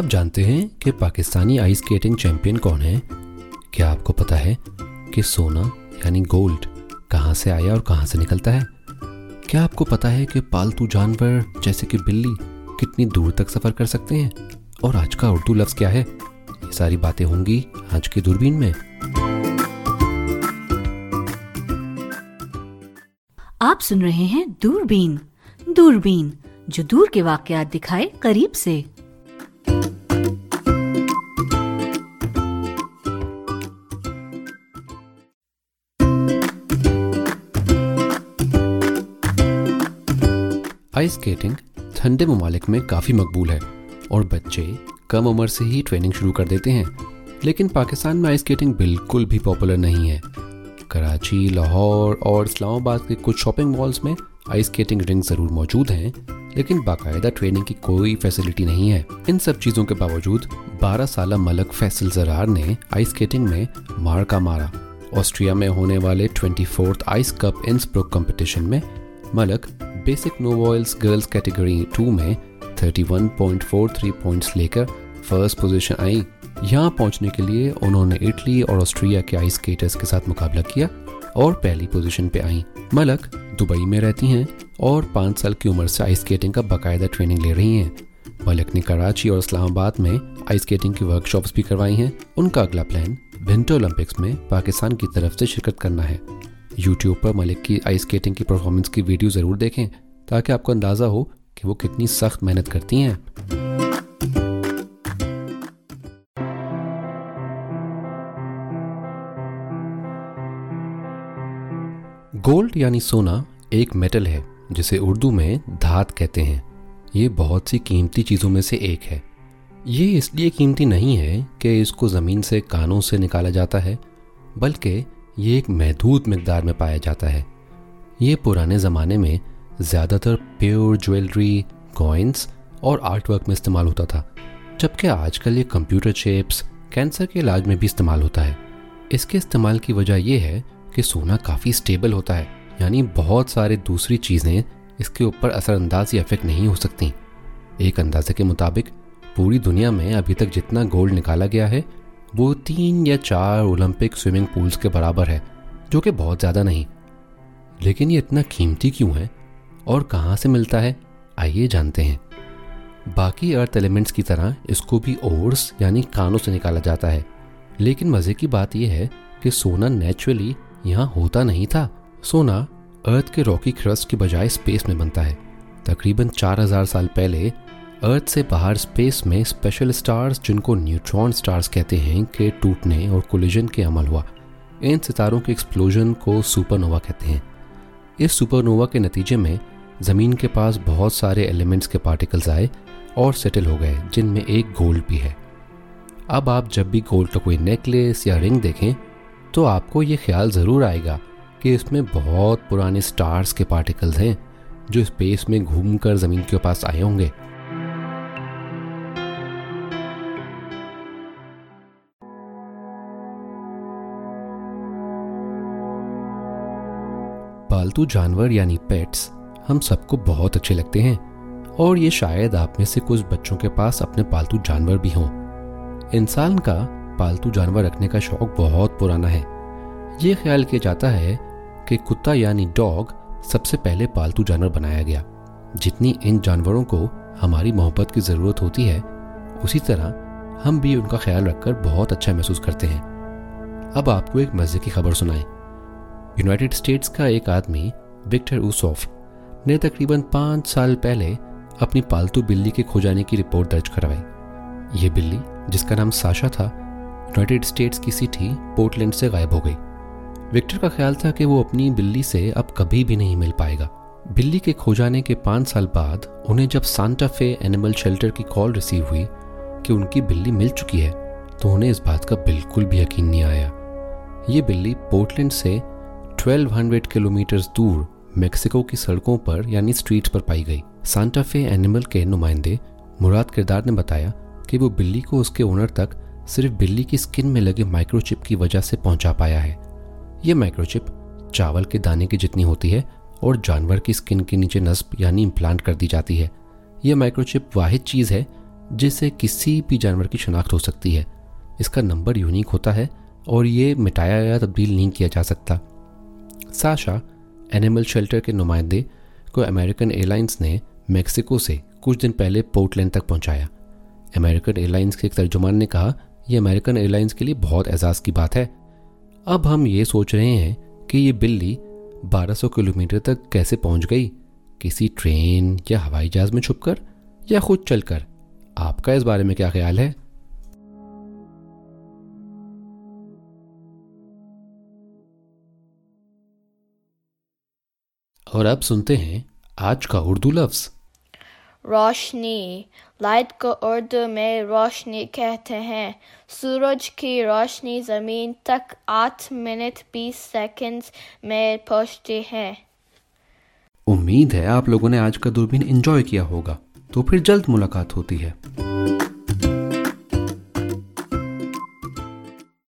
आप जानते हैं कि पाकिस्तानी आइस स्केटिंग चैंपियन कौन है? क्या आपको पता है कि सोना, यानी गोल्ड कहाँ से आया और कहाँ से निकलता है? क्या आपको पता है कि पालतू जानवर, जैसे कि बिल्ली, कितनी दूर तक सफ़र कर सकते हैं? और आज का उर्दू लफ्ज क्या है? ये सारी बातें होंगी आज की दूरबीन में। आप सुन रहे हैं दूरबीन दूरबीन, जो दूर के वाकयात दिखाए करीब से। आइस स्केटिंग ठंडे ममालिक में काफ़ी मकबूल है और बच्चे कम उम्र से ही ट्रेनिंग शुरू कर देते हैं। लेकिन पाकिस्तान में आइस स्केटिंग बिल्कुल भी पॉपुलर नहीं है। कराची, लाहौर और इस्लामाबाद के कुछ शॉपिंग मॉल्स में आइस स्केटिंग रिंग ज़रूर मौजूद हैं, लेकिन बाकायदा ट्रेनिंग की कोई फैसिलिटी नहीं है। इन सब चीज़ों के बावजूद 12 साल मलक फैसल जरार ने आइस स्केटिंग में मार का मारा। ऑस्ट्रिया में होने वाले twenty ice cup Innsbruck competition में मलक बेसिक नोवॉइल्स गर्ल्स कैटेगरी टू में 31.43 पॉइंट्स लेकर फ़र्स्ट पोजीशन आई। यहाँ पहुँचने के लिए उन्होंने इटली और ऑस्ट्रिया के आइस स्केटर्स के साथ मुकाबला किया और पहली पोजीशन पे आई। मलक दुबई में रहती हैं और पाँच साल की उम्र से आइस स्केटिंग का बाकायदा ट्रेनिंग ले रही हैं। मलक ने कराची और इस्लामाबाद में आइस स्केटिंग की वर्कशॉप्स भी करवाई हैं। उनका अगला प्लान विंटर ओलंपिक्स में पाकिस्तान की तरफ़ से शिरकत करना है। यूट्यूब पर मलिक की आइस स्केटिंग की परफॉर्मेंस की वीडियो ज़रूर देखें, ताकि आपको अंदाज़ा हो कि वो कितनी सख्त मेहनत करती हैं। गोल्ड यानी सोना एक मेटल है, जिसे उर्दू में धात कहते हैं। ये बहुत सी कीमती चीज़ों में से एक है। ये इसलिए कीमती नहीं है कि इसको ज़मीन से कानों से निकाला जाता है, बल्कि ये एक महदूद मकदार में पाया जाता है। ये पुराने ज़माने में ज़्यादातर प्योर ज्वेलरी कॉइन्स और आर्टवर्क में इस्तेमाल होता था, जबकि आजकल ये कंप्यूटर चिप्स कैंसर के इलाज में भी इस्तेमाल होता है। इसके इस्तेमाल की वजह यह है कि सोना काफ़ी स्टेबल होता है, यानी बहुत सारे दूसरी चीज़ें इसके ऊपर असरअंदाज या इफ़ेक्ट नहीं हो सकती। एक अंदाजे के मुताबिक, पूरी दुनिया में अभी तक जितना गोल्ड निकाला गया है वो तीन या चार ओलंपिक स्विमिंग पूल्स के बराबर है, जो कि बहुत ज़्यादा नहीं। लेकिन ये इतना कीमती क्यों है? और कहाँ से मिलता है? आइए जानते हैं। बाकी अर्थ एलिमेंट्स की तरह इसको भी ओर्स यानी कानों से निकाला जाता है। लेकिन मज़े की बात यह है कि सोना नेचुरली यहाँ होता नहीं था। सोना अर्थ के रॉकी क्रस्ट के बजाय स्पेस में बनता है। तकरीबन 4000 साल पहले अर्थ से बाहर स्पेस में स्पेशल स्टार्स जिनको न्यूट्रॉन स्टार्स कहते हैं, के टूटने और कोलिजन के अमल हुआ। इन सितारों के एक्सप्लोजन को सुपरनोवा कहते हैं। इस सुपरनोवा के नतीजे में ज़मीन के पास बहुत सारे एलिमेंट्स के पार्टिकल्स आए और सेटल हो गए, जिनमें एक गोल्ड भी है। अब आप जब भी गोल्ड का कोई नेकलेस या रिंग देखें तो आपको ये ख्याल ज़रूर आएगा कि इसमें बहुत पुराने स्टार्स के पार्टिकल्स हैं, जो स्पेस में घूमकर ज़मीन के पास आए होंगे। पालतू जानवर यानी पेट्स हम सबको बहुत अच्छे लगते हैं। और ये शायद आप में से कुछ बच्चों के पास अपने पालतू जानवर भी हों। इंसान का पालतू जानवर रखने का शौक बहुत पुराना है। ये ख्याल किया जाता है कि कुत्ता यानी डॉग सबसे पहले पालतू जानवर बनाया गया। जितनी इन जानवरों को हमारी मोहब्बत की ज़रूरत होती है, उसी तरह हम भी उनका ख्याल रखकर बहुत अच्छा महसूस करते हैं। अब आपको एक मज़े की खबर सुनाएँ। यूनाइटेड स्टेट्स का एक आदमी, विक्टर ऊसॉफ, ने तकरीबन पाँच साल पहले अपनी पालतू बिल्ली के खो जाने की रिपोर्ट दर्ज करवाई। ये बिल्ली, जिसका नाम साशा था, यूनाइटेड स्टेट्स की सिटी पोर्टलैंड से गायब हो गई। विक्टर का ख्याल था कि वो अपनी बिल्ली से अब कभी भी नहीं मिल पाएगा। बिल्ली के खो जाने के पाँच साल बाद उन्हें जब सांता फे एनिमल शेल्टर की कॉल रिसीव हुई कि उनकी बिल्ली मिल चुकी है तो उन्हें इस बात का बिल्कुल भी यकीन नहीं आया। ये बिल्ली पोर्टलैंड से 1200 किलोमीटर दूर मेक्सिको की सड़कों पर, यानी स्ट्रीट पर पाई गई। सांता फे एनिमल के नुमाइंदे मुराद किरदार ने बताया कि वो बिल्ली को उसके ओनर तक सिर्फ़ बिल्ली की स्किन में लगे माइक्रोचिप की वजह से पहुँचा पाया है। ये माइक्रोचिप चावल के दाने की जितनी होती है और जानवर की स्किन के नीचे नस्ब, यानी इम्प्लांट कर दी जाती है। यह माइक्रोचिप वाहिद चीज़ है जिससे किसी भी जानवर की शनाख्त हो सकती है। इसका नंबर यूनिक होता है और ये मिटाया या तब्दील नहीं किया जा सकता। साशा एनिमल शेल्टर के नुमाइंदे को अमेरिकन एयरलाइंस ने मेक्सिको से कुछ दिन पहले पोर्टलैंड तक पहुँचाया। अमेरिकन एयरलाइंस के एक तर्जुमान ने कहा यह अमेरिकन एयरलाइंस के लिए बहुत एजाज़ की बात है। अब हम ये सोच रहे हैं कि ये बिल्ली 1200 किलोमीटर तक कैसे पहुँच गई? किसी ट्रेन या हवाई जहाज़ में छुपकर या खुद चलकर? आपका इस बारे में क्या ख्याल है? और अब सुनते हैं आज का उर्दू लफ्ज़। रोशनी लाइट को उर्दू में रोशनी कहते हैं। सूरज की रोशनी ज़मीन तक आठ मिनट बीस सेकंड्स में पहुँचती है। उम्मीद है आप लोगों ने आज का दूरबीन एंजॉय किया होगा। तो फिर जल्द मुलाकात होती है।